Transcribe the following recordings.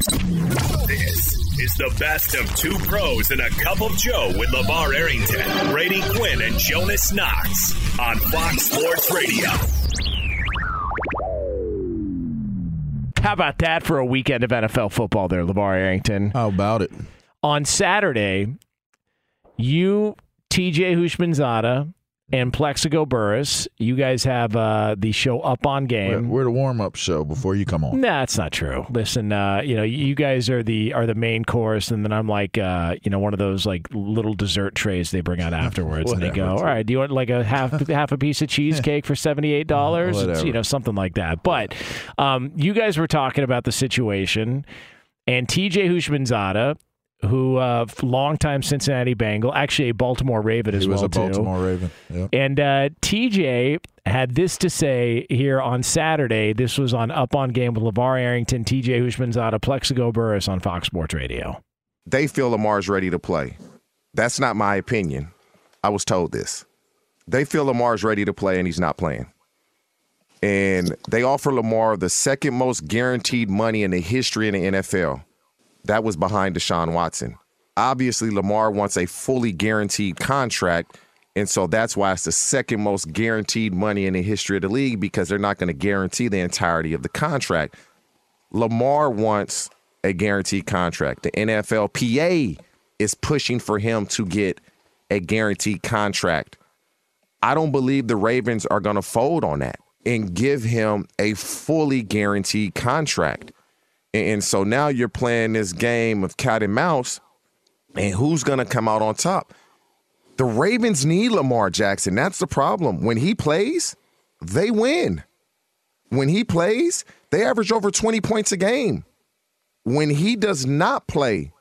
This is the best of two pros and a cup of Joe with LeVar Arrington, Brady Quinn, and Jonas Knox on Fox Sports Radio. How about that for a weekend of NFL football there, LeVar Arrington? How about it? On Saturday, you, TJ Houshmandzadeh, and Plaxico Burress, you guys have uh, the show up on We're, game. we're the warm up show before you come on. Nah, that's not true. Listen, uh, you know, you guys are the are the main course, and then I'm like, uh, you know, one of those like little dessert trays they bring out afterwards, and they go, all right, do you want like a half half a piece of cheesecake for seventy eight dollars? You know, something like that. But um, you guys were talking about the situation, and TJ Houshmandzadeh. Who, uh, longtime Cincinnati Bengal, actually a Baltimore Raven as He was well a too. Baltimore Raven. Yep. And uh, TJ had this to say here on Saturday. This was on Up on Game with LeVar Arrington, TJ Houshmandzadeh, Plaxico Burress on Fox Sports Radio. they feel Lamar's ready to play. That's not my opinion. I was told this. They feel Lamar's ready to play and he's not playing. And they offer Lamar the second most guaranteed money in the history of the NFL. That was behind Deshaun Watson. Obviously, Lamar wants a fully guaranteed contract. And so that's why it's the second most guaranteed money in the history of the league because they're not going to guarantee the entirety of the contract. Lamar wants a guaranteed contract. The NFLPA is pushing for him to get a guaranteed contract. I don't believe the Ravens are going to fold on that and give him a fully guaranteed contract. And, so now you're playing this game of cat and mouse, and who's going to come out on top? The Ravens need Lamar Jackson. That's the problem. When he plays, they win. When he plays, they average over 20 points a game. When he does not play,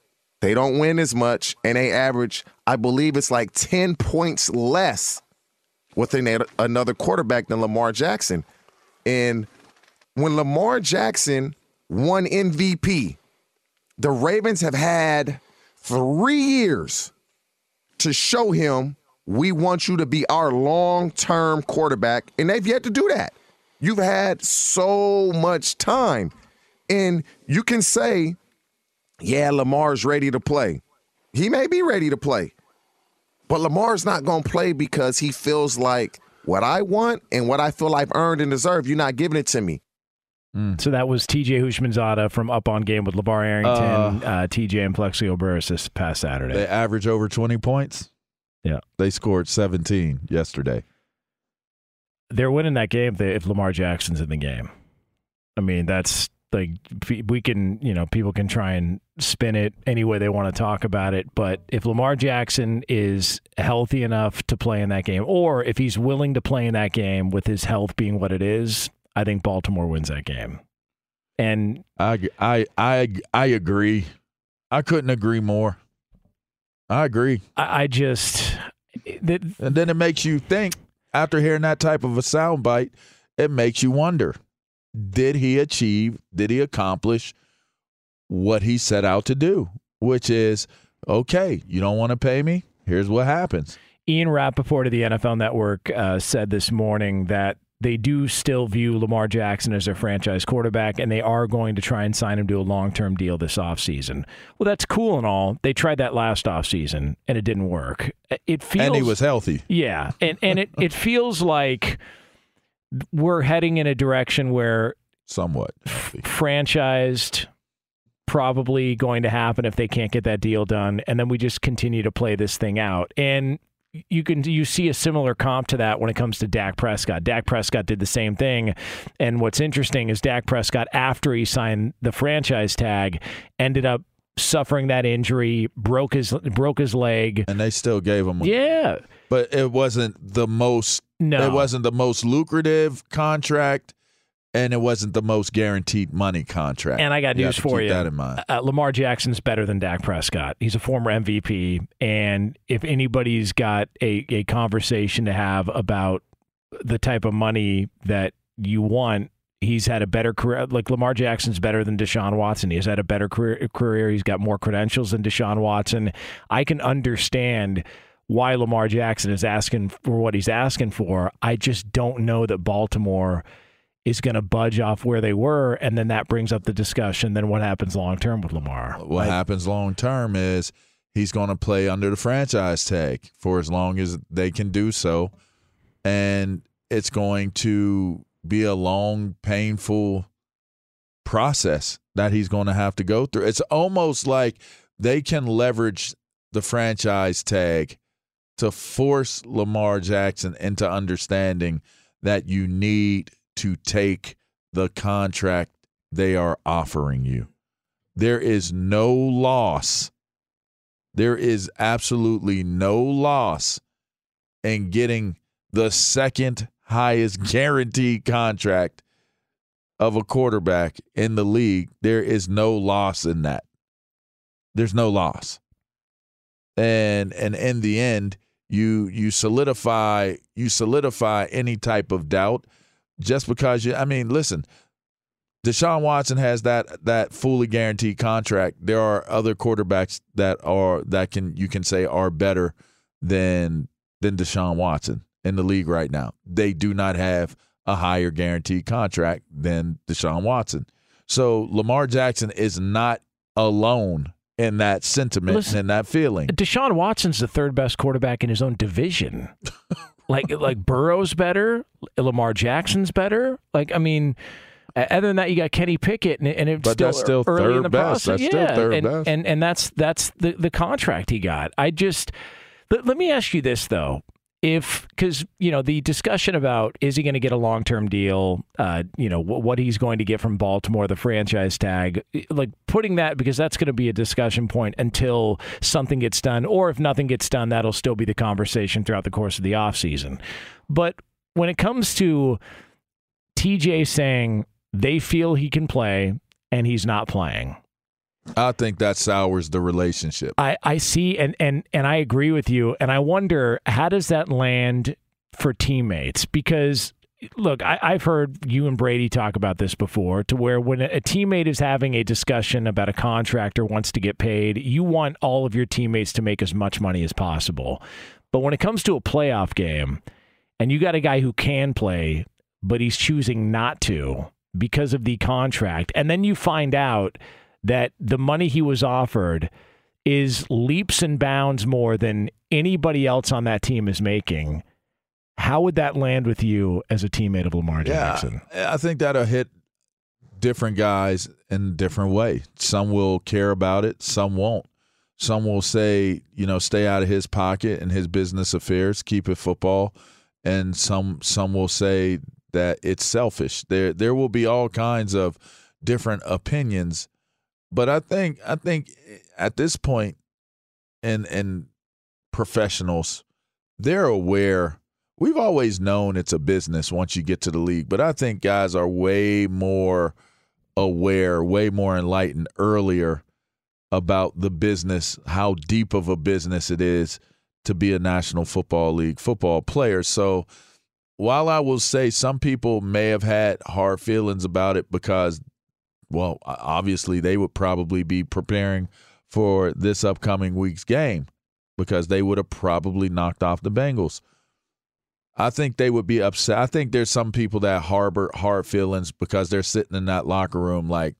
they don't win as much, and they average, I believe it's like 10 points less with an- another quarterback than Lamar Jackson. And when Lamar Jackson won MVP, the Ravens have had three years to show him we want you to be our long term quarterback, and they've yet to do that. You've had so much time, and you can say, yeah, Lamar's ready to play. He may be ready to play, but Lamar's not going to play because he feels like what I want and what I feel I've earned and deserve, you're not giving it to me. So that was TJ Houshmandzadeh from Up on Game with LeVar Arrington, uh, TJ and Plaxico Burress this past Saturday. They average over 20 points. Yeah. They scored 17 yesterday. They're winning that game if, Lamar Jackson's in the game. I mean, that's like we can, you know, people can try and spin it any way they want to talk about it, but if Lamar Jackson is healthy enough to play in that game or if he's willing to play in that game with his health being what it is, I think Baltimore wins that game. And I, I, I, I agree. I couldn't agree more. I agree. I, I just that And then it makes you think after hearing that type of a soundbite, it makes you wonder did he achieve, did he accomplish what he set out to do? Which is, okay, you don't want to pay me? Here's what happens. Ian Rapoport of the NFL Network uh, said this morning that they do still view Lamar Jackson as their franchise quarterback, and they are going to try and sign him to a long term deal this offseason. Well, that's cool and all. They tried that last offseason, and it didn't work. It feels. and he was healthy. Yeah. And, and it, it feels like we're heading in a direction where Somewhat healthy. franchised probably going to happen if they can't get that deal done and then we just continue to play this thing out and you can you see a similar comp to that when it comes to Dak Prescott. Dak Prescott did the same thing, and what's interesting is Dak Prescott after he signed the franchise tag ended up suffering that injury, broke his broke his leg. And they still gave him. Yeah, But it wasn't the most. No. It wasn't the most lucrative contract, and it wasn't the most guaranteed money contract. And I got You news for keep you. That in mind. uh, Lamar Jackson's better than Dak Prescott. He's a former MVP, and if anybody's got a, a conversation to have about the type of money that you want, he's had a better career. Like Lamar Jackson's better than Deshaun Watson. He's had a better career. career. He's got more credentials than Deshaun Watson. I can understand why Lamar Jackson is asking for what he's asking for. I just don't know that Baltimore is going to budge off where they were, and then that brings up the discussion. Then what happens long term with Lamar? What happens long term is he's going to play under the franchise tag for as long as they can do so, and it's going to be a long, painful process that he's going to have to go through. It's almost like they can leverage the franchise tag to force Lamar Jackson into understanding that you need to take the contract they are offering you. There is no loss. There is absolutely no loss in getting the second highest guaranteed contract of a quarterback in the league. There is no loss in that. There's no loss. And and in the end, you you solidify you solidify any type of doubt just because you I mean, listen, Deshaun Watson has that that fully guaranteed contract. There are other quarterbacks that are that can you can say are better than than Deshaun Watson in the league right now. They do not have a higher guaranteed contract than Deshaun Watson. So Lamar Jackson is not alone in that sentiment Listen, and that feeling. Deshaun Watson's the third best quarterback in his own division. like like Burrow's better, Lamar Jackson's better. Like I mean. Other than that, you got Kenny Pickett, and, and it's But still, that's still early in the best. process. That's still Yeah, third and, best. and and that's that's the the contract he got. I just let, let me ask you this though, if because you know the discussion about is he going to get a long term deal, uh, you know what, what he's going to get from Baltimore, the franchise tag, like putting that because that's going to be a discussion point until something gets done, or if nothing gets done, that'll still be the conversation throughout the course of the offseason. But when it comes to TJ saying they feel he can play and he's not playing. I think that sours the relationship. I, I see and, and and I agree with you. And I wonder how does that land for teammates? Because look I, I've heard you and Brady talk about this before to where when a, a teammate is having a discussion about a contract or wants to get paid you want all of your teammates to make as much money as possible. But when it comes to a playoff game and you got a guy who can play but he's choosing not to because of the contract and then you find out that the money he was offered is leaps and bounds more than anybody else on that team is making. How would that land with you as a teammate of Lamar Jackson? Yeah, I think that'll hit different guys in a different way. Some will care about it, some won't. Some will say, you know, stay out of his pocket and his business affairs, keep it football, and some some will say that it's selfish. There there will be all kinds of different opinions, but I think I think eh, at this and in in professionals, they're aware we've always known it's a business once you get to the league, but I think guys are way more aware, way more enlightened earlier about the business, how deep of a business it is to be a National Football League football player. So while I will say some people may have had hard feelings about it because, well, obviously they would probably be preparing for this upcoming week's game because they would have probably knocked off the Bengals. I think they would be upset. I think there's some people that harbor hard feelings because they're sitting in that locker room like,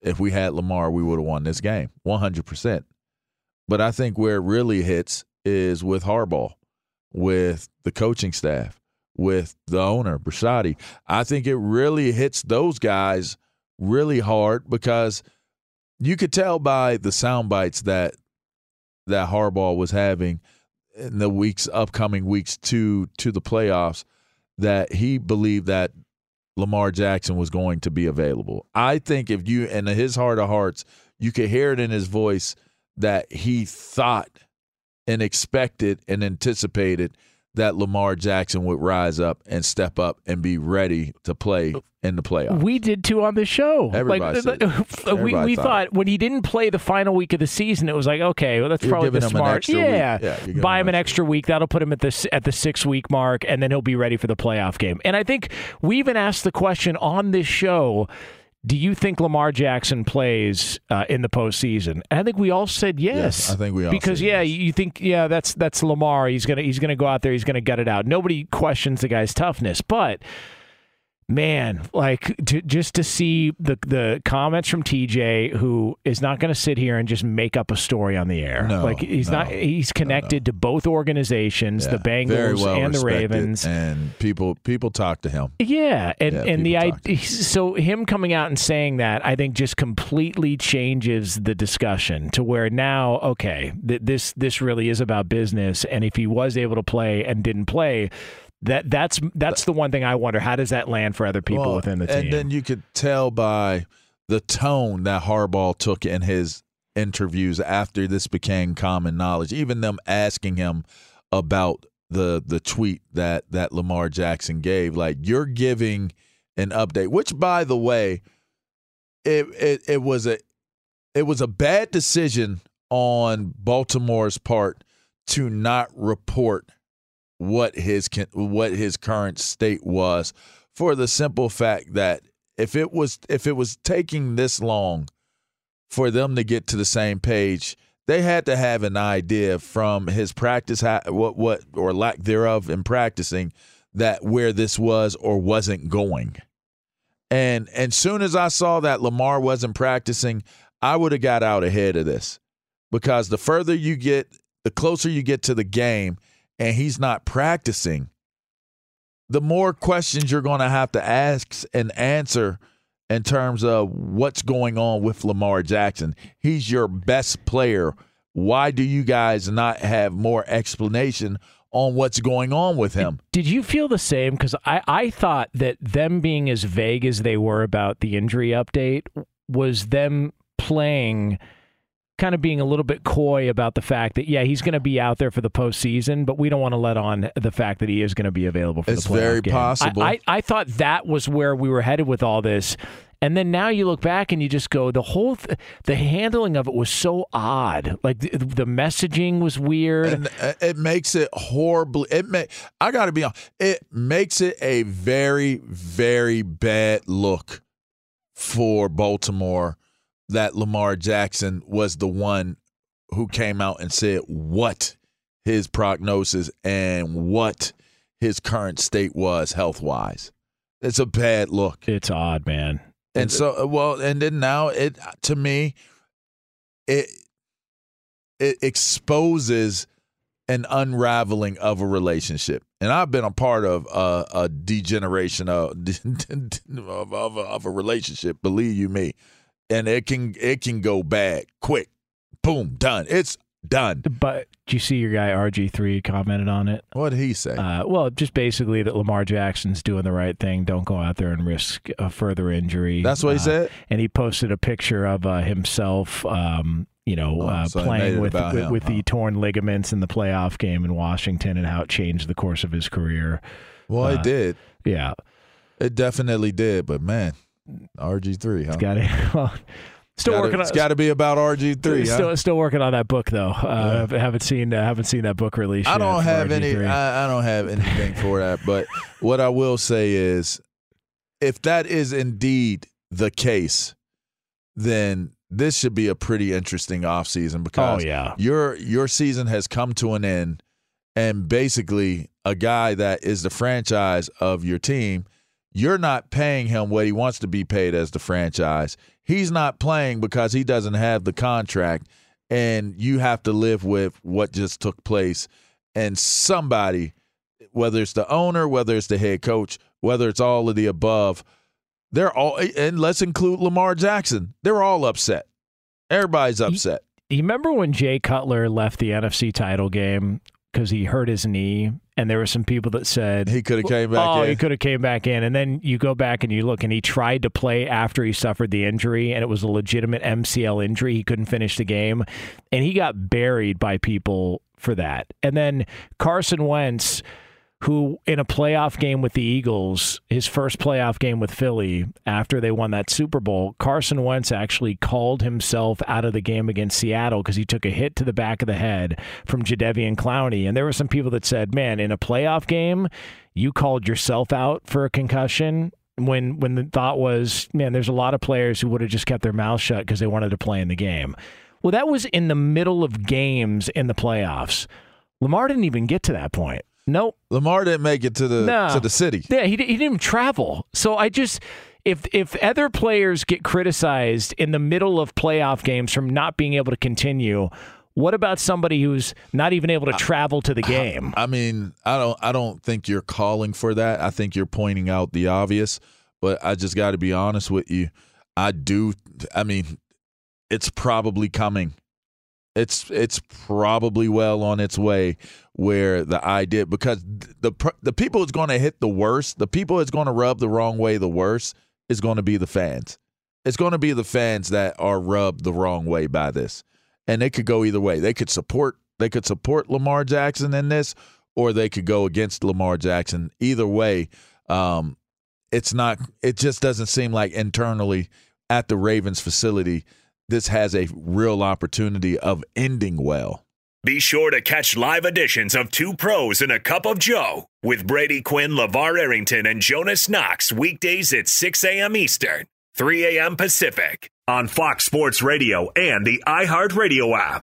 if we had Lamar, we would have won this game 100%. But I think where it really hits is with Harbaugh, with the coaching staff, with the owner, Bisciotti. I think it really hits those guys really hard because you could tell by the sound bites that that Harbaugh was having in the weeks upcoming weeks to to the playoffs that he believed that Lamar Jackson was going to be available. I think if you in his heart of hearts, you could hear it in his voice that he thought and expected and anticipated that Lamar Jackson would rise up and step up and be ready to play in the playoffs. We did too on the show. Everybody like, it. we, Everybody we thought thought when he didn't play the final week of the season, it was like, okay, well, that's You're probably the him an smart. week. yeah, Yeah, buy him him an extra extra week. That'll put him at the at the six week mark, and then he'll be ready for the playoff game. And I think we even asked the question on this show. Do you think Lamar Jackson plays uh, in the postseason? And I think we all said yes. Yes, I think we all because yeah, yes. you think yeah, that's that's Lamar. He's gonna he's gonna go out there. He's gonna gut it out. Nobody questions the guy's toughness, but man, like to, just to see the the comments from TJ, who is not going to sit here and just make up a story on the air. No, like he's no, not. He's connected to both organizations, Yeah, the Bengals well and the Ravens. and people people talk to him. Yeah, and Yeah, and the people talk to idea, so him coming out and saying that I think just completely changes the discussion to where now okay, th- this this really is about business, and if he was able to play and didn't play. That that's that's the one thing I wonder. How does that land for other people Well, within the team? And then you could tell by the tone that Harbaugh took in his interviews after this became common knowledge. Even them asking him about the the tweet that that Lamar Jackson gave, like you're giving an update. Which, by the way, it it, it was a it was a bad decision on Baltimore's part to not report what his what his current state was for the simple fact that if it was if it was taking this long for them to get to the same page they had to have an idea from his practice what what or lack thereof in practicing that where this was or wasn't going. And and soon as I saw that Lamar wasn't practicing I would have got out ahead of this because the further you get the closer you get to the game and he's not practicing, the more questions you're going to have to ask and answer in terms of what's going on with Lamar Jackson. He's your best player. Why do you guys not have more explanation on what's going on with him? Did you feel the same? Because I, I thought that them being as vague as they were about the injury update was them playing kind of being a little bit coy about the fact that yeah he's going to be out there for the postseason, but we don't want to let on the fact that he is going to be available for It's the playoff very game. possible. I, I, I thought that was where we were headed with all this. And then now you look back and you just go, the whole, th- the handling of it was so odd. Like the, the messaging was weird. and uh, it makes it horribly it may i gotta be honest it makes it a very very bad look for baltimore that lamar jackson was the one who came out and said what his prognosis and what his current state was health wise it's a bad look it's odd, man. and so, well, and then now it to me, it it exposes an unraveling of a relationship, and I've been a part of a, a degeneration of of, of, a, of a relationship. Believe you me, and it can it can go bad quick. Boom, done. It's done. But did you see your guy RG3 commented on it? What did he say? Uh, well, just basically that Lamar Jackson's doing the right thing. Don't go out there and risk a further injury. That's what he Uh, said. And he posted a picture of uh, himself, um, you know, Oh, uh, so playing it with with, him, with the torn ligaments in the playoff game in Washington and how it changed the course of his career. Well, uh, it did. Yeah, It definitely did. But man, RG three, huh? got it. Well, still Gotta- working on. It's got to be about RG three. Still, still working on that book though. Uh, haven't seen uh, haven't seen that book released. I don't have any. RG3. I, I don't have anything for that. But what I will say is, if that is indeed the case, then this should be a pretty interesting offseason because Oh, yeah. your your season has come to an end, and basically a guy that is the franchise of your team, you're not paying him what he wants to be paid as the franchise. He's not playing because he doesn't have the contract, and you have to live with what just took place. And somebody, whether it's the owner, whether it's the head coach, whether it's all of the above, they're all, and let's include Lamar Jackson, they're all upset. Everybody's upset. You remember when Jay Cutler left the NFC title game because he hurt his knee, and there were some people that said He could have came back oh, in. he could have came back in, and then you go back and you look, and he tried to play after he suffered the injury, and it was a legitimate MCL injury. He couldn't finish the game, and he got buried by people for that. And then Carson Wentz who in a playoff game with the Eagles, his first playoff game with Philly after they won that Super Bowl, Carson Wentz actually called himself out of the game against Seattle because he took a hit to the back of the head from Jadeveon Clowney. And there were some people that said, "Man, in a playoff game, you called yourself out for a concussion." When when the thought was, man, there's a lot of players who would have just kept their mouth shut because they wanted to play in the game. Well, that was in the middle of games in the playoffs. Lamar didn't even get to that point. Nope. Lamar didn't make it to the No. to the city. Yeah, he, he didn't even travel. So I just if if other players get criticized in the middle of playoff games from not being able to continue, what about somebody who's not even able to travel to the game? I mean, I don't I don't think you're calling for that. I think you're pointing out the obvious, but I just got to be honest with you. I do I mean, it's probably coming. It's it's probably well on its way where the idea because the the people is going to hit the worst, the people is going to rub the wrong way the worst is going to be the fans. It's going to be the fans that are rubbed the wrong way by this. And they could go either way. They could support they could support Lamar Jackson in this or they could go against Lamar Jackson. Either way, um, it's not it just doesn't seem like internally at the Ravens facility this has a real opportunity of ending well. Be sure to catch live editions of Two Pros and a Cup of Joe with Brady Quinn, LeVar Arrington, and Jonas Knox weekdays at 6 a.m. Eastern, 3 a.m. Pacific on Fox Sports Radio and the iHeartRadio app.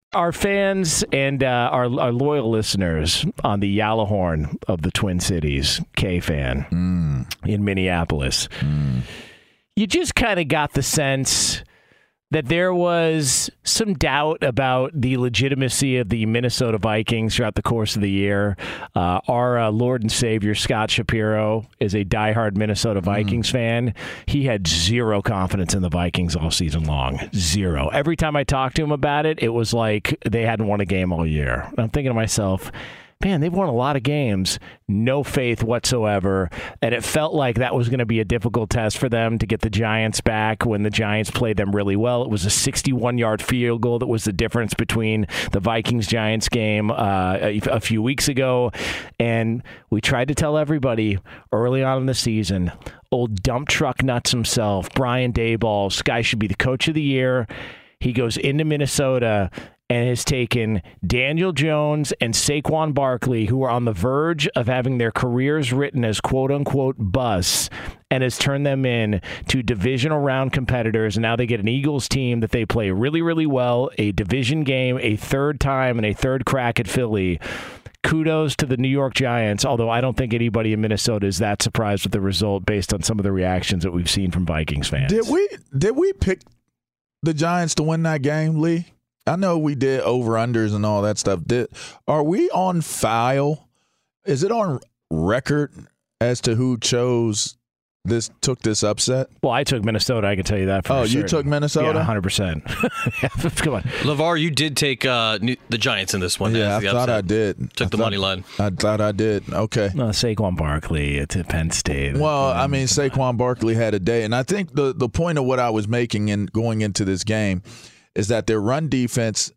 our fans and uh, our, our loyal listeners on the Yalahorn of the Twin Cities, K fan mm. in Minneapolis, mm. you just kind of got the sense that there was some doubt about the legitimacy of the Minnesota Vikings throughout the course of the year. Uh, our uh, Lord and Savior Scott Shapiro is a diehard Minnesota Vikings mm. fan. He had zero confidence in the Vikings all season long. Zero. Every time I talked to him about it, it was like they hadn't won a game all year. I'm thinking to myself, man, they've won a lot of games, no faith whatsoever. And it felt like that was going to be a difficult test for them to get the Giants back when the Giants played them really well. It was a 61 yard field goal that was the difference between the Vikings Giants game uh, a, few weeks ago. And we tried to tell everybody early on in the season old dump truck nuts himself, Brian Daboll, this guy should be the coach of the year. He goes into Minnesota and has taken Daniel Jones and Saquon Barkley, who are on the verge of having their careers written as quote unquote busts, and has turned them in to divisional round competitors. And now they get an Eagles team that they play really, really well, a division game, a third time, and a third crack at Philly. Kudos to the New York Giants, although I don't think anybody in Minnesota is that surprised with the result based on some of the reactions that we've seen from Vikings fans. Did we did we pick the Giants to win that game, Lee? I know we did over unders and all that stuff. Did are we on file? Is it on record as to who chose this took this upset? Well, I took Minnesota. I can tell you that. For sure. oh, certain. you took Minnesota, yeah, hundred percent. Come on, Levar, you did take uh, the Giants in this one. Yeah, I thought upset. I did. Took I the thought, money line. I thought I did. Okay. No, Saquon Barkley at Penn State. Well, I mean, Saquon Barkley had a day, and I think the the point of what I was making in going into this game is that their run defense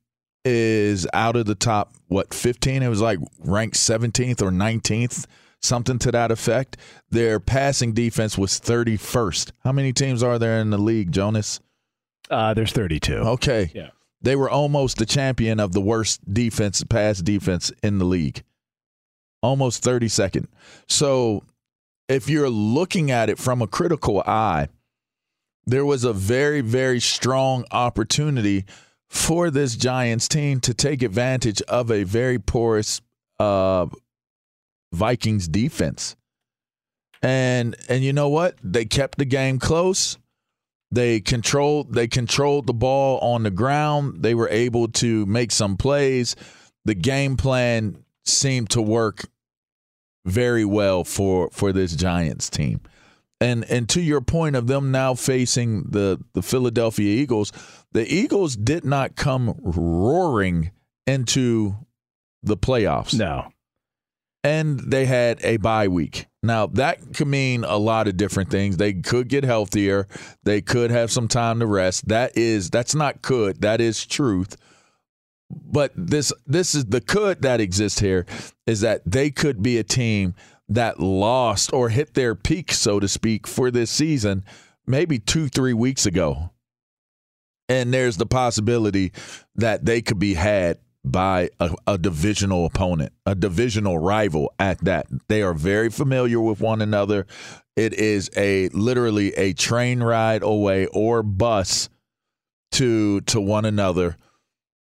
is out of the top what 15 it was like ranked 17th or 19th something to that effect. Their passing defense was 31st how many teams are there in the league jonas? Uh, there's 32 okay. Yeah. They were almost the champion of the worst defense pass defense in the league. Almost 32nd so if you're looking at it from a critical eye there was a very very strong opportunity for this Giants team to take advantage of a very porous uh, Vikings defense. And and you know what? They kept the game close. They controlled they controlled the ball on the ground. They were able to make some plays. The game plan seemed to work very well for for this Giants team. And and to your point of them now facing the the Philadelphia Eagles, the Eagles did not come roaring into the playoffs. No. And they had a bye week. Now, that could mean a lot of different things. They could get healthier. They could have some time to rest. That is that's not could, that is truth. But this this is the could that exists here is that they could be a team that lost or hit their peak, so to speak, for this season maybe two, three weeks ago. And there's the possibility that they could be had by a, a, divisional opponent, a divisional rival at that. They are very familiar with one another. It is a literally a train ride away or bus to to one another.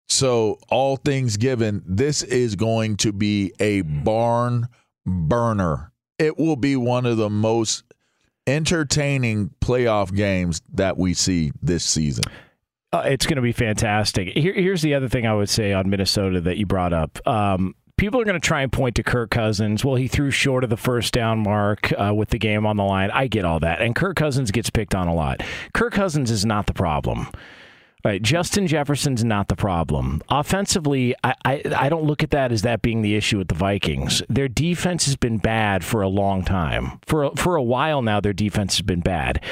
So all things given, this is going to be a barn burner. It will be one of the most entertaining playoff games that we see this season. Uh, it's going to be fantastic. Here, here's the other thing I would say on Minnesota that you brought up. Um, people are going to try and point to Kirk Cousins. Well, he threw short of the first down mark uh, with the game on the line. I get all that. And Kirk Cousins gets picked on a lot. Kirk Cousins is not the problem. Right, Justin Jefferson's not the problem. Offensively, I, I I don't look at that as that being the issue with the Vikings. Their defense has been bad for a long time. For a, for a while now, their defense has been bad.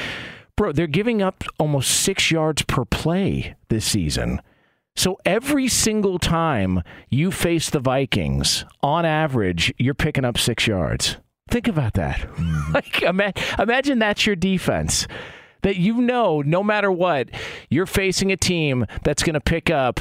Bro, they're giving up almost six yards per play this season. So every single time you face the Vikings, on average, you're picking up six yards. Think about that. Mm-hmm. Like, ima- imagine that's your defense. That you know, no matter what, you're facing a team that's going to pick up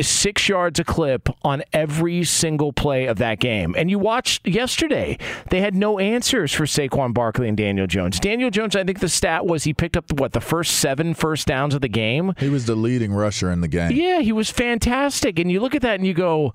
six yards a clip on every single play of that game. And you watched yesterday, they had no answers for Saquon Barkley and Daniel Jones. Daniel Jones, I think the stat was he picked up, what, the first seven first downs of the game? He was the leading rusher in the game. Yeah, he was fantastic. And you look at that and you go,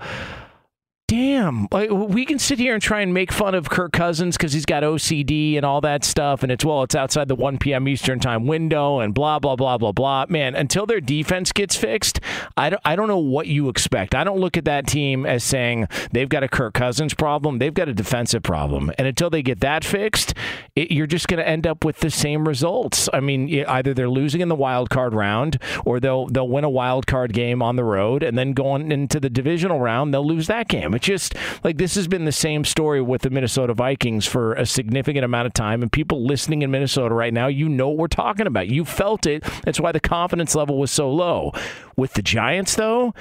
damn, we can sit here and try and make fun of Kirk Cousins because he's got OCD and all that stuff. And it's, well, it's outside the 1 p.m. Eastern time window and blah, blah, blah, blah, blah. Man, until their defense gets fixed, I don't, I don't know what you expect. I don't look at that team as saying they've got a Kirk Cousins problem. They've got a defensive problem. And until they get that fixed, it, you're just going to end up with the same results. I mean, either they're losing in the wild card round or they'll, they'll win a wild card game on the road and then going into the divisional round, they'll lose that game. It's just like this has been the same story with the Minnesota Vikings for a significant amount of time. And people listening in Minnesota right now, you know what we're talking about. You felt it. That's why the confidence level was so low. With the Giants, though,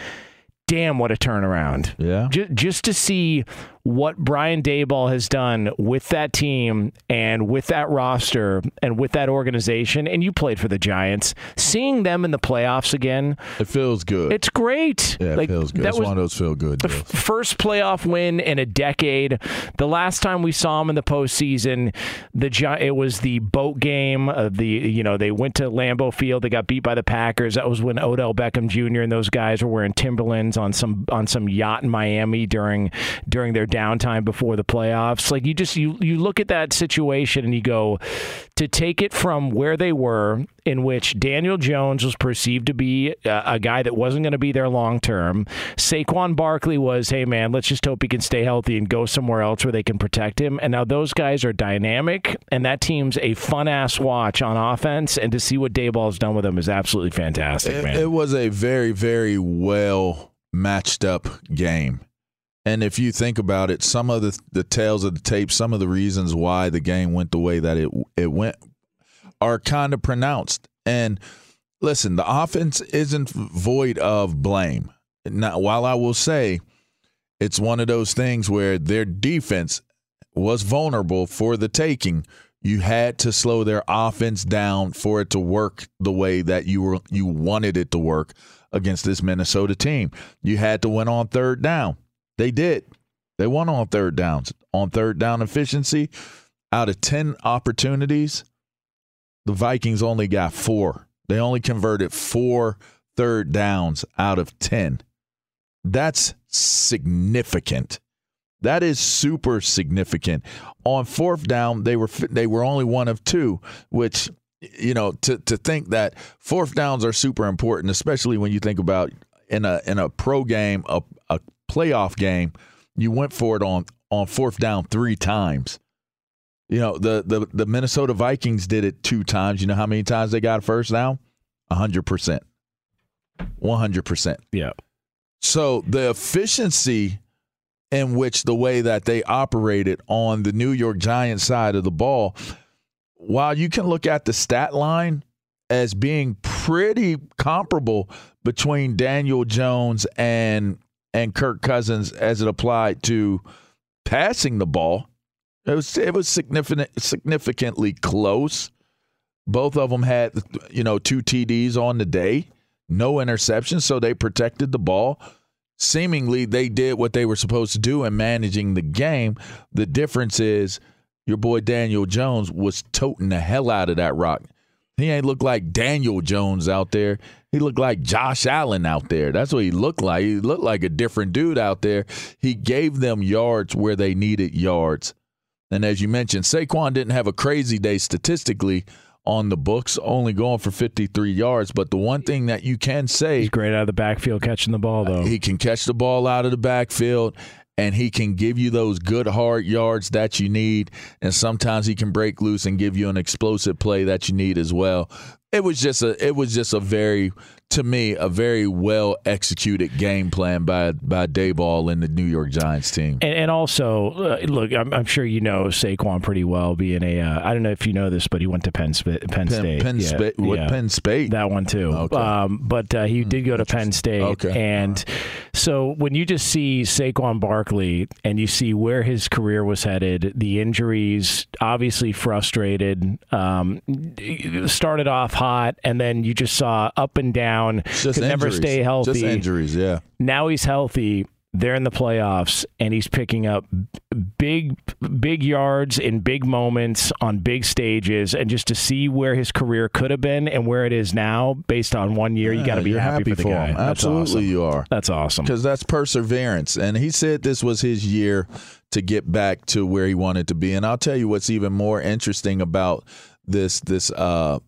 damn, what a turnaround. Yeah. Just, just to see what Brian Daboll has done with that team and with that roster and with that organization, and you played for the Giants, seeing them in the playoffs again, It feels good. it's great. yeah, it Like, feels good. that It's was one of those feel good the deals. f- first playoff win in a decade. The last time we saw them in the postseason, the Gi- it was the boat game. Of the you know they went to Lambeau Field. They got beat by the Packers. That was when Odell Beckham Jr. and those guys were wearing Timberlands on some on some yacht in Miami during during their downtime before the playoffs. Like you just you you look at that situation and you go to take it from where they were in which Daniel Jones was perceived to be a, a guy that wasn't going to be there long term. Saquon Barkley was, hey man, let's just hope he can stay healthy and go somewhere else where they can protect him. And now those guys are dynamic, and that team's a fun ass watch on offense. And to see what Daboll's done with them is absolutely fantastic, It, man. it was a very, very well matched up game. And if you think about it, some of the the tales of the tape, some of the reasons why the game went the way that it it went are kind of pronounced. And listen, the offense isn't void of blame. Now, while I will say it's one of those things where their defense was vulnerable for the taking, you had to slow their offense down for it to work the way that you were you wanted it to work against this Minnesota team. You had to win on third down. They did. They won on third downs. On third down efficiency, out of 10 opportunities, the Vikings only got 4. They only converted four third downs out of 10. That's significant. That is super significant. On fourth down, they were they were only one of two, which you know to to think that fourth downs are super important, especially when you think about in a in a pro game, a playoff game, you went for it on on fourth down three times. You know the the the Minnesota Vikings did it two times. You know how many times they got first down? hundred percent, one hundred percent. yeah. So the efficiency in which the way that they operated on the New York Giants side of the ball, while you can look at the stat line as being pretty comparable between Daniel Jones and and Kirk Cousins as it applied to passing the ball, it was it was significant significantly close. Both of them had you know two TDs on the day, no interceptions, so they protected the ball seemingly they did what they were supposed to do in managing the game. The difference is your boy Daniel Jones was toting the hell out of that rock. He ain't look like Daniel Jones out there. He looked like Josh Allen out there. That's what he looked like. He looked like a different dude out there. He gave them yards where they needed yards. And as you mentioned, Saquon didn't have a crazy day statistically on the books, only going for 53 yards. But the one thing that you can say He's great out of the backfield catching the ball, though. he can catch the ball out of the backfield. And he can give you those good hard yards that you need. And sometimes he can break loose and give you an explosive play that you need as well. It was just a it was just a very to me a very well executed game plan by by Daboll and the New York Giants team. And, and also, uh, look, I'm, I'm sure you know Saquon pretty well. Being a, uh, I don't know if you know this, but he went to Penn, Sp- Penn, Penn, State. Penn yeah, State, what yeah. Penn State? That one too. Okay. Um, but uh, he did go to Penn State. Okay. And so when you just see Saquon Barkley and you see where his career was headed, the injuries, obviously frustrated, um, started off hot, and then you just saw up and down, Just could never injuries. stay healthy. Just injuries, yeah. Now he's healthy. They're in the playoffs, and he's picking up big, big yards in big moments on big stages. And just to see where his career could have been and where it is now, based on one year, you got to be you're happy, for the guy. him. Absolutely, awesome. you are. That's awesome. Because that's perseverance. And he said this was his year to get back to where he wanted to be. And I'll tell you what's even more interesting about this this uh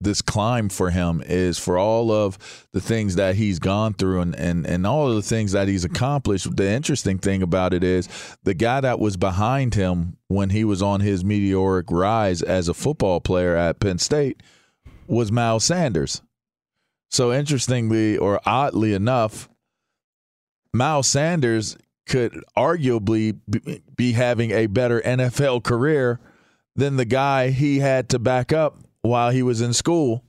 this climb for him is for all of the things that he's gone through and, and, and all of the things that he's accomplished. The interesting thing about it is the guy that was behind him when he was on his meteoric rise as a football player at Penn State was Miles Sanders. So interestingly or oddly enough, Miles Sanders could arguably be- be having a better NFL career than the guy he had to back up while he was in school.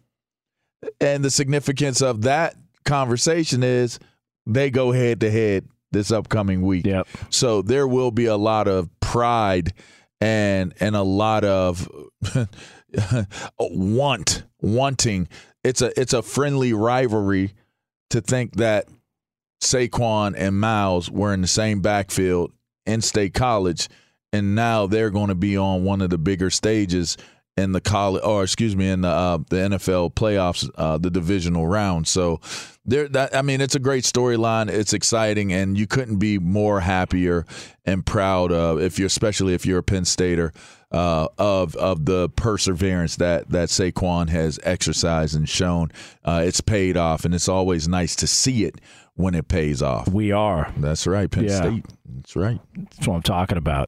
And the significance of that conversation is they go head to head this upcoming week. Yep. So there will be a lot of pride and and a lot of want wanting. It's a it's a friendly rivalry to think that Saquon and Miles were in the same backfield in State College, and now they're going to be on one of the bigger stages in the college, or excuse me, in the uh, the NFL playoffs, uh, the divisional round. So there, that I mean, it's a great storyline. It's exciting, and you couldn't be more happier and proud of if you're, especially if you're a Penn Stater, uh, of of the perseverance that that Saquon has exercised and shown. Uh, it's paid off, and it's always nice to see it when it pays off. We are. That's right, Penn Yeah. State. That's right. That's what I'm talking about.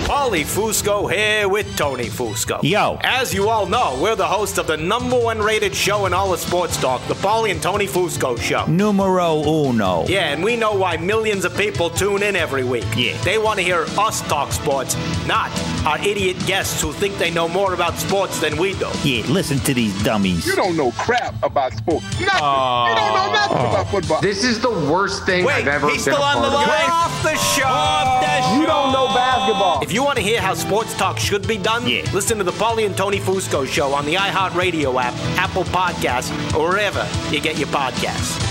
Paulie Fusco here with Tony Fusco. Yo. As you all know, we're the host of the number one rated show in all of sports talk, the Paulie and Tony Fusco Show. Numero uno. Yeah, and we know why millions of people tune in every week. Yeah. They want to hear us talk sports, not our idiot guests who think they know more about sports than we do. Yeah, listen to these dummies. You don't know crap about sports. Nothing. you don't know nothing oh. about football. This is the worst thing Wait, I've ever he's been still a on the part of. line. Off the show. You don't know basketball. If you want to hear how sports talk should be done, Yeah. listen to the Paulie and Tony Fusco show on the iHeartRadio app, Apple Podcasts, or wherever you get your podcasts.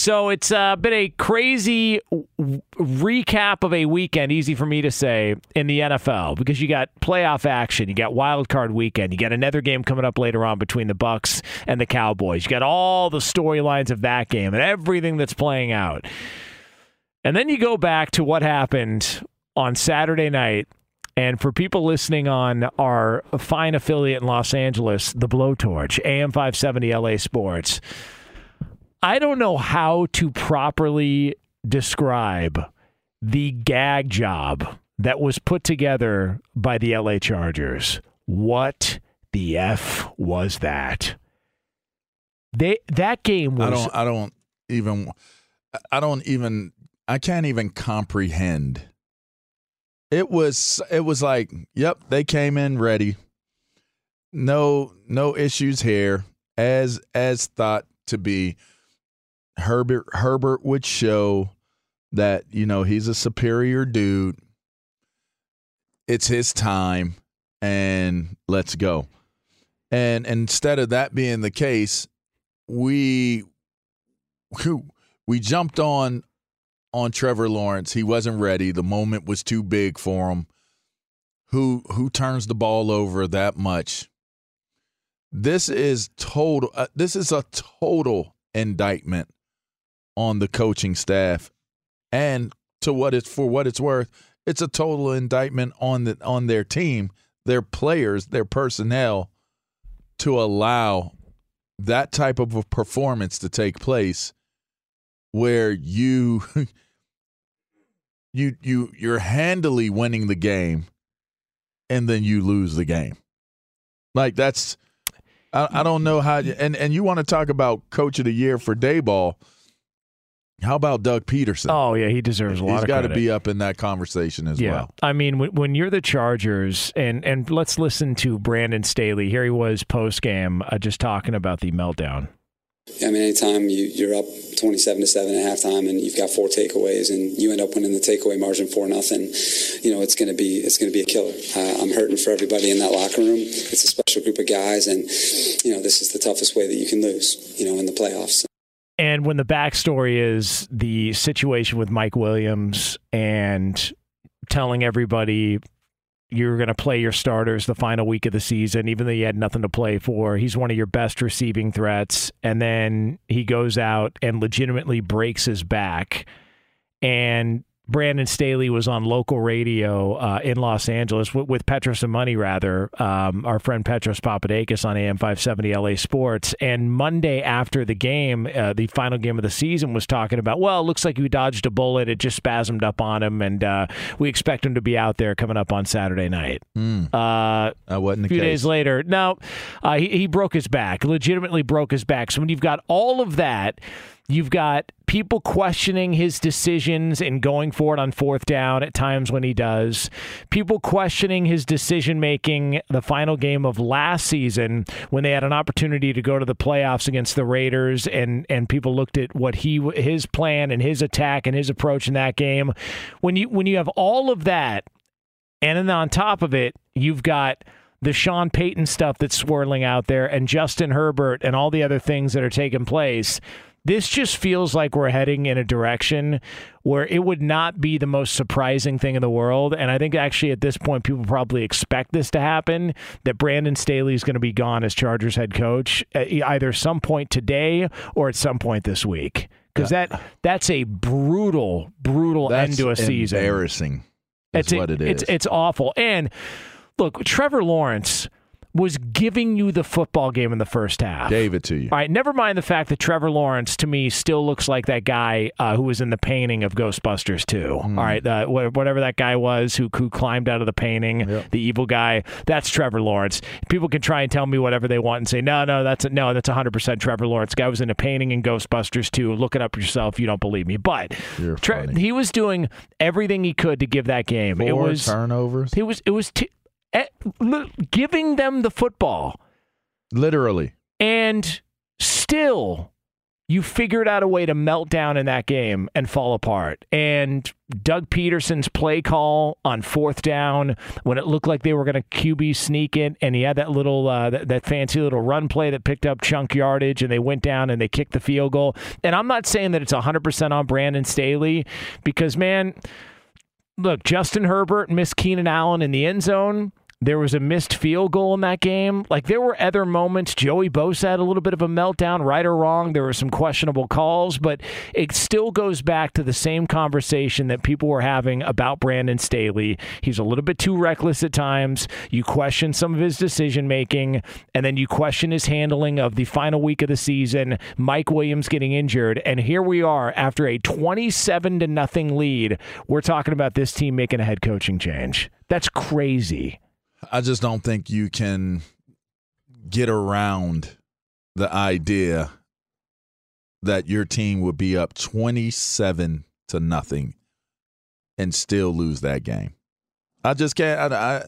So it's uh, been a crazy w- recap of a weekend, easy for me to say, in the NFL because you got playoff action, you got wild card weekend, you got another game coming up later on between the Bucks and the Cowboys. You got all the storylines of that game and everything that's playing out. And then you go back to what happened on Saturday night. And for people listening on our fine affiliate in Los Angeles, the Blowtorch, AM 570 LA Sports. I don't know how to properly describe the gag job that was put together by the LA Chargers. What the F was that? They that game was I don't I don't even I don't even I can't even comprehend. It was it was like, yep, they came in ready. No no issues here as as thought to be. Herbert Herbert would show that, you know, he's a superior dude. It's his time and let's go. And instead of that being the case, we we jumped on on Trevor Lawrence. He wasn't ready. The moment was too big for him. Who who turns the ball over that much? This is total. Uh, this is a total indictment on the coaching staff, and to what it's for what it's worth, it's a total indictment on the on their team, their players, their personnel, to allow that type of a performance to take place where you you you you're handily winning the game and then you lose the game. Like that's i, I don't know how you, and and you want to talk about coach of the year for Daboll how about Doug Pederson? Oh yeah, he deserves a lot He's of got to be up in that conversation as well. yeah. well. I mean, when, when you're the Chargers, and and let's listen to Brandon Staley. Here he was post game, uh, just talking about the meltdown. I mean, anytime you, you're up 27 to 7 at halftime and you've got four takeaways and you end up winning the takeaway margin for nothing, you know, it's going to be, it's going to be a killer. Uh, I'm hurting for everybody in that locker room. It's a special group of guys and, you know, this is the toughest way that you can lose, you know, in the playoffs. And when the backstory is the situation with Mike Williams and telling everybody you're going to play your starters the final week of the season, even though you had nothing to play for. He's one of your best receiving threats. And then he goes out and legitimately breaks his back. And Brandon Staley was on local radio uh, in Los Angeles with, with Petros and Money, rather, um, our friend Petros Papadakis on AM 570 LA Sports. And Monday after the game, uh, the final game of the season, was talking about, well, it looks like you dodged a bullet. It just spasmed up on him, and uh, we expect him to be out there coming up on Saturday night. Mm. Uh, that wasn't a few case. days later, no, uh, he, he broke his back, legitimately broke his back. So when you've got all of that, you've got people questioning his decisions and going for it on fourth down at times when he does. People questioning his decision making the final game of last season when they had an opportunity to go to the playoffs against the Raiders and and people looked at what he his plan and his attack and his approach in that game. When you when you have all of that and then on top of it, you've got the Sean Payton stuff that's swirling out there and Justin Herbert and all the other things that are taking place. This just feels like we're heading in a direction where it would not be the most surprising thing in the world. And I think actually at this point, people probably expect this to happen that Brandon Staley is going to be gone as Chargers head coach at either some point today or at some point this week. Because that that's a brutal, brutal That's end to a season. embarrassing. It's what it is. It's it's awful. And look, Trevor Lawrence was giving you the football game in the first half. Gave it to you. All right, never mind the fact that Trevor Lawrence to me still looks like that guy uh, who was in the painting of Ghostbusters 2. All right, uh, wh- whatever that guy was who, who climbed out of the painting, the evil guy, that's Trevor Lawrence. People can try and tell me whatever they want and say, no, no, that's a, no, that's 100% Trevor Lawrence. Guy was in a painting in Ghostbusters 2. Look it up yourself. You don't believe me. But Tre- he was doing everything he could to give that game. it Four was turnovers. It was it was t- giving them the football Literally. and still you figured out a way to melt down in that game and fall apart. And Doug Pederson's play call on fourth down when it looked like they were going to QB sneak it, and he had that little uh, that, that fancy little run play that picked up chunk yardage, and they went down and they kicked the field goal. And I'm not saying that it's 100% on Brandon Staley because man, look, Justin Herbert missed Keenan Allen in the end zone. There was a missed field goal in that game. Like there were other moments. Joey Bosa had a little bit of a meltdown, right or wrong. There were some questionable calls, but it still goes back to the same conversation that people were having about Brandon Staley. He's a little bit too reckless at times. You question some of his decision making, and then you question his handling of the final week of the season. Mike Williams getting injured, and here we are after a twenty-seven to nothing lead. We're talking about this team making a head coaching change. That's crazy. I just don't think you can get around the idea that your team would be up 27 to nothing and still lose that game. I just can't I, I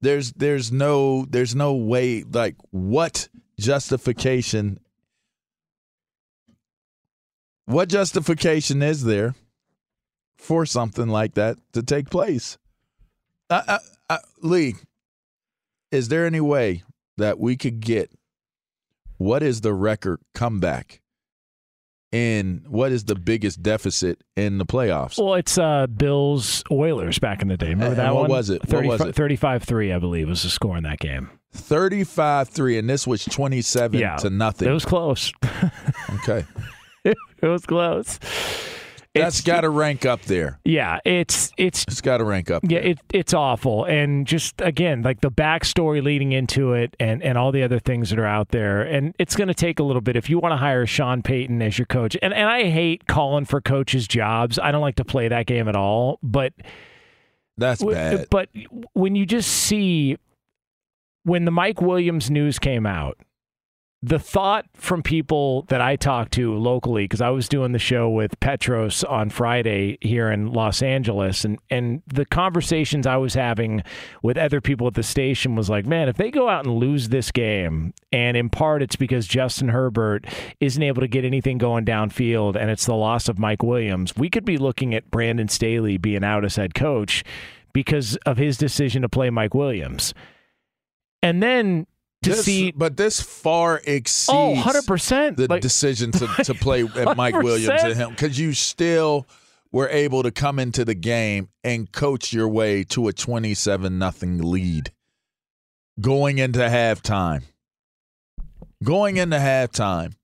there's there's no there's no way like what justification what justification is there for something like that to take place? I, I, I, Lee, is there any way that we could get what is the record comeback and what is the biggest deficit in the playoffs? Well, it's uh, Bills Oilers back in the day. Remember that what one? was it? What was it? 35-3, I believe, was the score in that game. 35 3, and this was 27 Yeah, to nothing. It was close. okay. it was close. That's got to rank up there. Yeah, it's it's It's got to rank up. yeah, it, it's awful, and just again, like the backstory leading into it, and and all the other things that are out there, and it's going to take a little bit if you want to hire Sean Payton as your coach. And and I hate calling for coaches' jobs. I don't like to play that game at all. But That's bad. But when you just see when the Mike Williams news came out, the thought from people that I talked to locally, because I was doing the show with Petros on Friday here in Los Angeles, and, and the conversations I was having with other people at the station was like, man, if they go out and lose this game, and in part it's because Justin Herbert isn't able to get anything going downfield, and it's the loss of Mike Williams, we could be looking at Brandon Staley being out as head coach because of his decision to play Mike Williams. And then to This- see but this far oh, exceeds Oh, 100%. the Like- decision to, to play at Mike Williams and him because you still were able to come into the game and coach your way to a 27 nothing lead going into halftime. Going into halftime.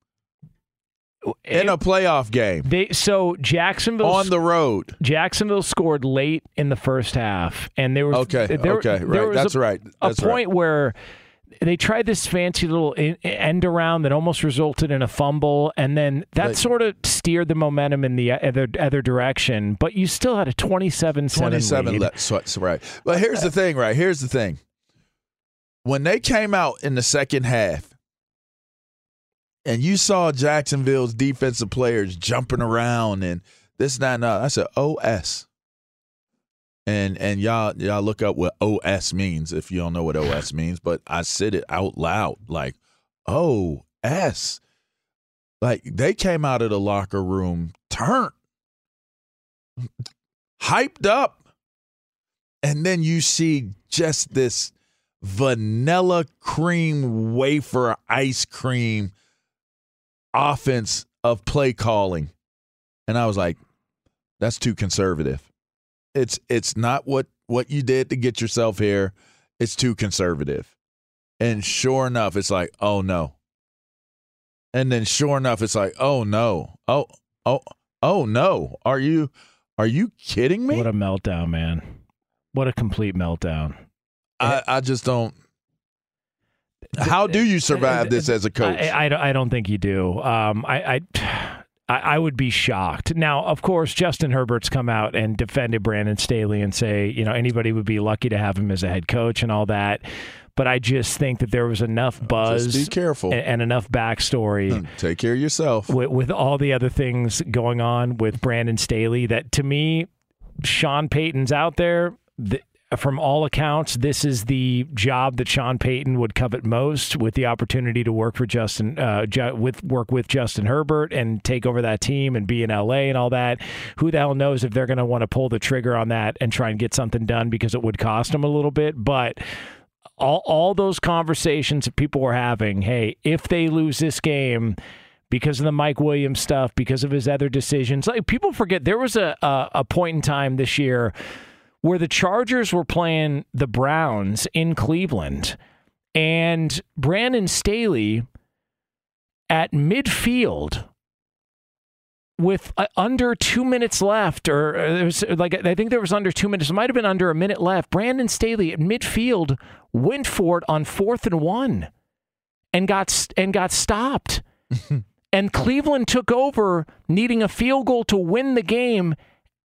Eh, in a playoff game. They so Jacksonville on the road. Jacksonville scored late in the first half, and there was Okay, There, okay, there right. was That's a, right. That's a right. point where they tried this fancy little end around that almost resulted in a fumble, and then that But- sort of steered the momentum in the other other direction. But you still had a 27-7 27 lead. left. So, so right. But here's the thing, right? Here's the thing. When they came out in the second half and you saw Jacksonville's defensive players jumping around and this, that, and that, I said, OS. And and y'all y'all look up what OS means if you don't know what OS means, but I said it out loud like OS. Like they came out of the locker room turned, hyped up, and then you see just this vanilla cream wafer ice cream offense of play calling. And I was like, that's too conservative. It's it's not what what you did to get yourself here. It's too conservative. And sure enough, it's like, oh no. And then sure enough, it's like, oh no. Oh, oh, oh no. Are you are you kidding me? What a meltdown, man! What a complete meltdown. I, I just don't how do you survive this as a coach? I, I, don't- I don't think you do. Um, I, I, I I would be shocked. Now, of course, Justin Herbert's come out and defended Brandon Staley and say, you know, anybody would be lucky to have him as a head coach and all that. But I just think that there was enough buzz be careful. and, and enough backstory hmm. Take care of yourself. with, with all the other things going on with Brandon Staley that to me, Sean Payton's out there. Th- from all accounts, this is the job that Sean Payton would covet most, with the opportunity to work for Justin, uh, with work with Justin Herbert and take over that team and be in LA and all that. Who the hell knows if they're going to want to pull the trigger on that and try and get something done because it would cost them a little bit, but all all those conversations that people were having. Hey, if they lose this game because of the Mike Williams stuff, because of his other decisions, like people forget there was a a, a point in time this year where the Chargers were playing the Browns in Cleveland, and Brandon Staley at midfield with uh, under two minutes left, or uh, there was like I think there was under two minutes. It might have been under a minute left. Brandon Staley at midfield went for it on fourth and one, and got and got stopped. and Cleveland took over, needing a field goal to win the game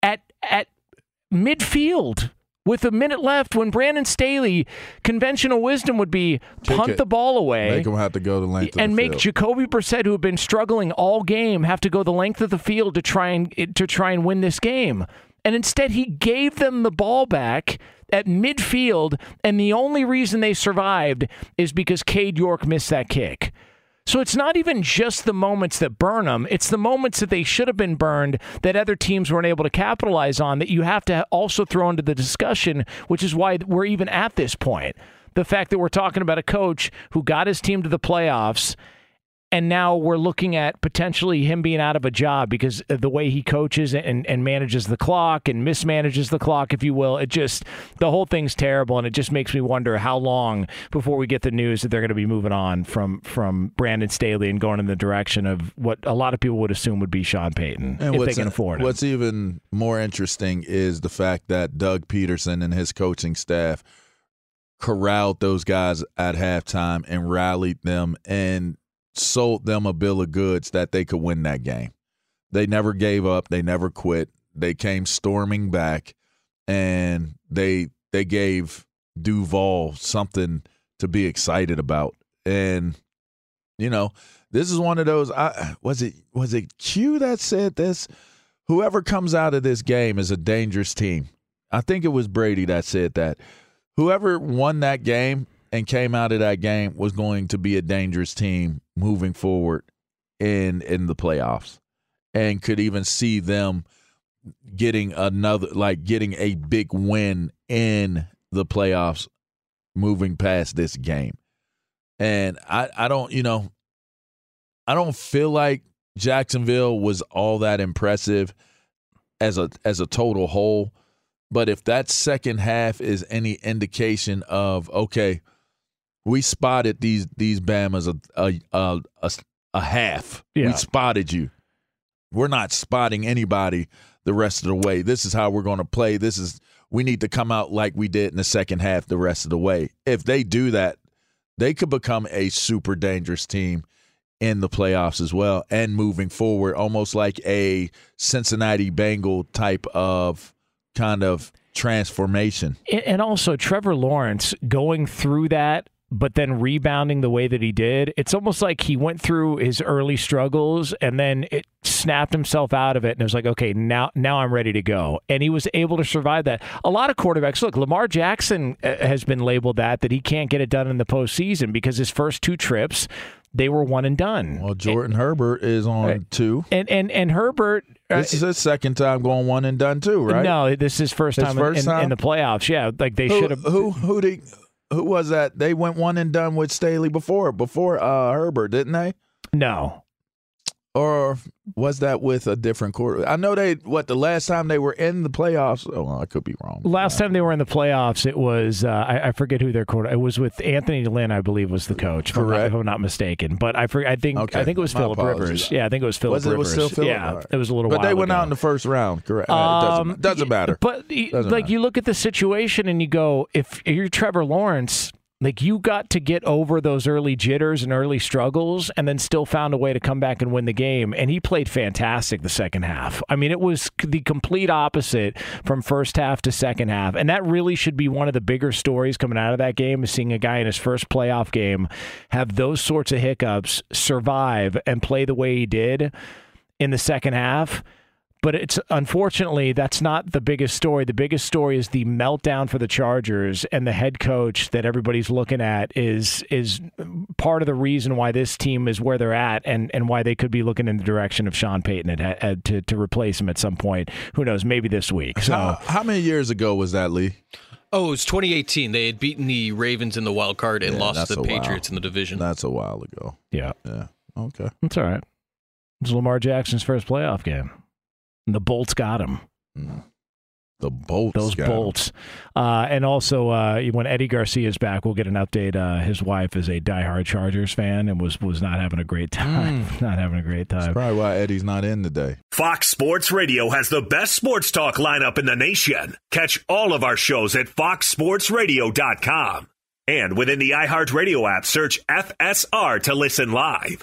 at at midfield. With a minute left, when Brandon Staley, conventional wisdom would be Kick punt it. the ball away Make them have to go the length and the make field. Jacoby Brissett, who had been struggling all game, have to go the length of the field to try and to try and win this game. And instead, he gave them the ball back at midfield, and the only reason they survived is because Cade York missed that kick. So it's not even just the moments that burn them; it's the moments that they should have been burned that other teams weren't able to capitalize on. That you have to also throw into the discussion, which is why we're even at this point. The fact that we're talking about a coach who got his team to the playoffs and now we're looking at potentially him being out of a job because the way he coaches and, and manages the clock and mismanages the clock, if you will. It just, the whole thing's terrible. And it just makes me wonder how long before we get the news that they're going to be moving on from, from Brandon Staley and going in the direction of what a lot of people would assume would be Sean Payton And if they can afford him. what's even more interesting is the fact that Doug Pederson and his coaching staff corralled those guys at halftime and rallied them and sold them a bill of goods that they could win that game. They never gave up, they never quit. They came storming back and they they gave Duval something to be excited about. And you know, this is one of those I was it was it Q that said this? Whoever comes out of this game is a dangerous team. I think it was Brady that said that. Whoever won that game and came out of that game was going to be a dangerous team moving forward in in the playoffs and could even see them getting another like getting a big win in the playoffs moving past this game. And I I don't, you know, I don't feel like Jacksonville was all that impressive as a as a total whole. But if that second half is any indication of okay, we spotted these these Bama's a a, a, a a half. Yeah. We spotted you. We're not spotting anybody the rest of the way. This is how we're going to play. This is we need to come out like we did in the second half the rest of the way. If they do that, they could become a super dangerous team in the playoffs as well and moving forward almost like a Cincinnati Bengal type of kind of transformation. And- And also, Trevor Lawrence going through that, but then rebounding the way that he did, it's almost like he went through his early struggles and then it snapped himself out of it. And it was like, okay, now, now I'm ready to go. And he was able to survive that. A lot of quarterbacks, look, Lamar Jackson uh, has been labeled that, that he can't get it done in the postseason because his first two trips, they were one and done. Well, Jordan Herbert is on two. And, and, and Herbert. uh, This is his second time going one and done too, right? No, this is first His time, in- first in, time? in the playoffs. Yeah, like they should have. Who who did who was that? They went one and done with Staley before before uh, Herbert, didn't they? No. Or was that with a different quarter? I know they what the last time they were in the playoffs. Oh, well, I could be wrong. Last time they were in the playoffs, it was uh, I, I forget who their quarter. It was with Anthony Lynn, I believe, was the coach. Correct. If I'm not mistaken, but I for, I think Okay. I think it was My Philip apologies. Rivers. Yeah, I think it was Philip Was it Rivers. was still Phillip? Yeah, right. it was a little. But they went ago. out in the first round. Correct. it doesn't, Um, doesn't matter. But Doesn't like matter. you look at the situation and you go, if you're Trevor Lawrence, like you got to get over those early jitters and early struggles, and then still found a way to come back and win the game. And he played fantastic the second half. I mean, it was the complete opposite from first half to second half, and that really should be one of the bigger stories coming out of that game. Is seeing a guy in his first playoff game have those sorts of hiccups, survive, and play the way he did in the second half. But it's unfortunately that's not the biggest story. The biggest story is the meltdown for the Chargers and the head coach that everybody's looking at is is part of the reason why this team is where they're at and, and why they could be looking in the direction of Sean Payton at, at, to to replace him at some point. Who knows? Maybe this week. So how, how many years ago was that, Lee? Oh, it was 2018. They had beaten the Ravens in the wild card and Yeah, lost to the a while. Patriots in the division. That's a while ago. yeah, Yeah. Okay. that's all right. It was Lamar Jackson's first playoff game. And the Bolts got him. The bolts. Those got 'em. bolts. Uh, and also, uh, when Eddie Garcia is back, we'll get an update. Uh, his wife is a diehard Chargers fan and was was not having a great time. not having a great time. That's probably why Eddie's not in today. Fox Sports Radio has the best sports talk lineup in the nation. Catch all of our shows at foxsportsradio.com. And within the iHeartRadio app, search FSR to listen live.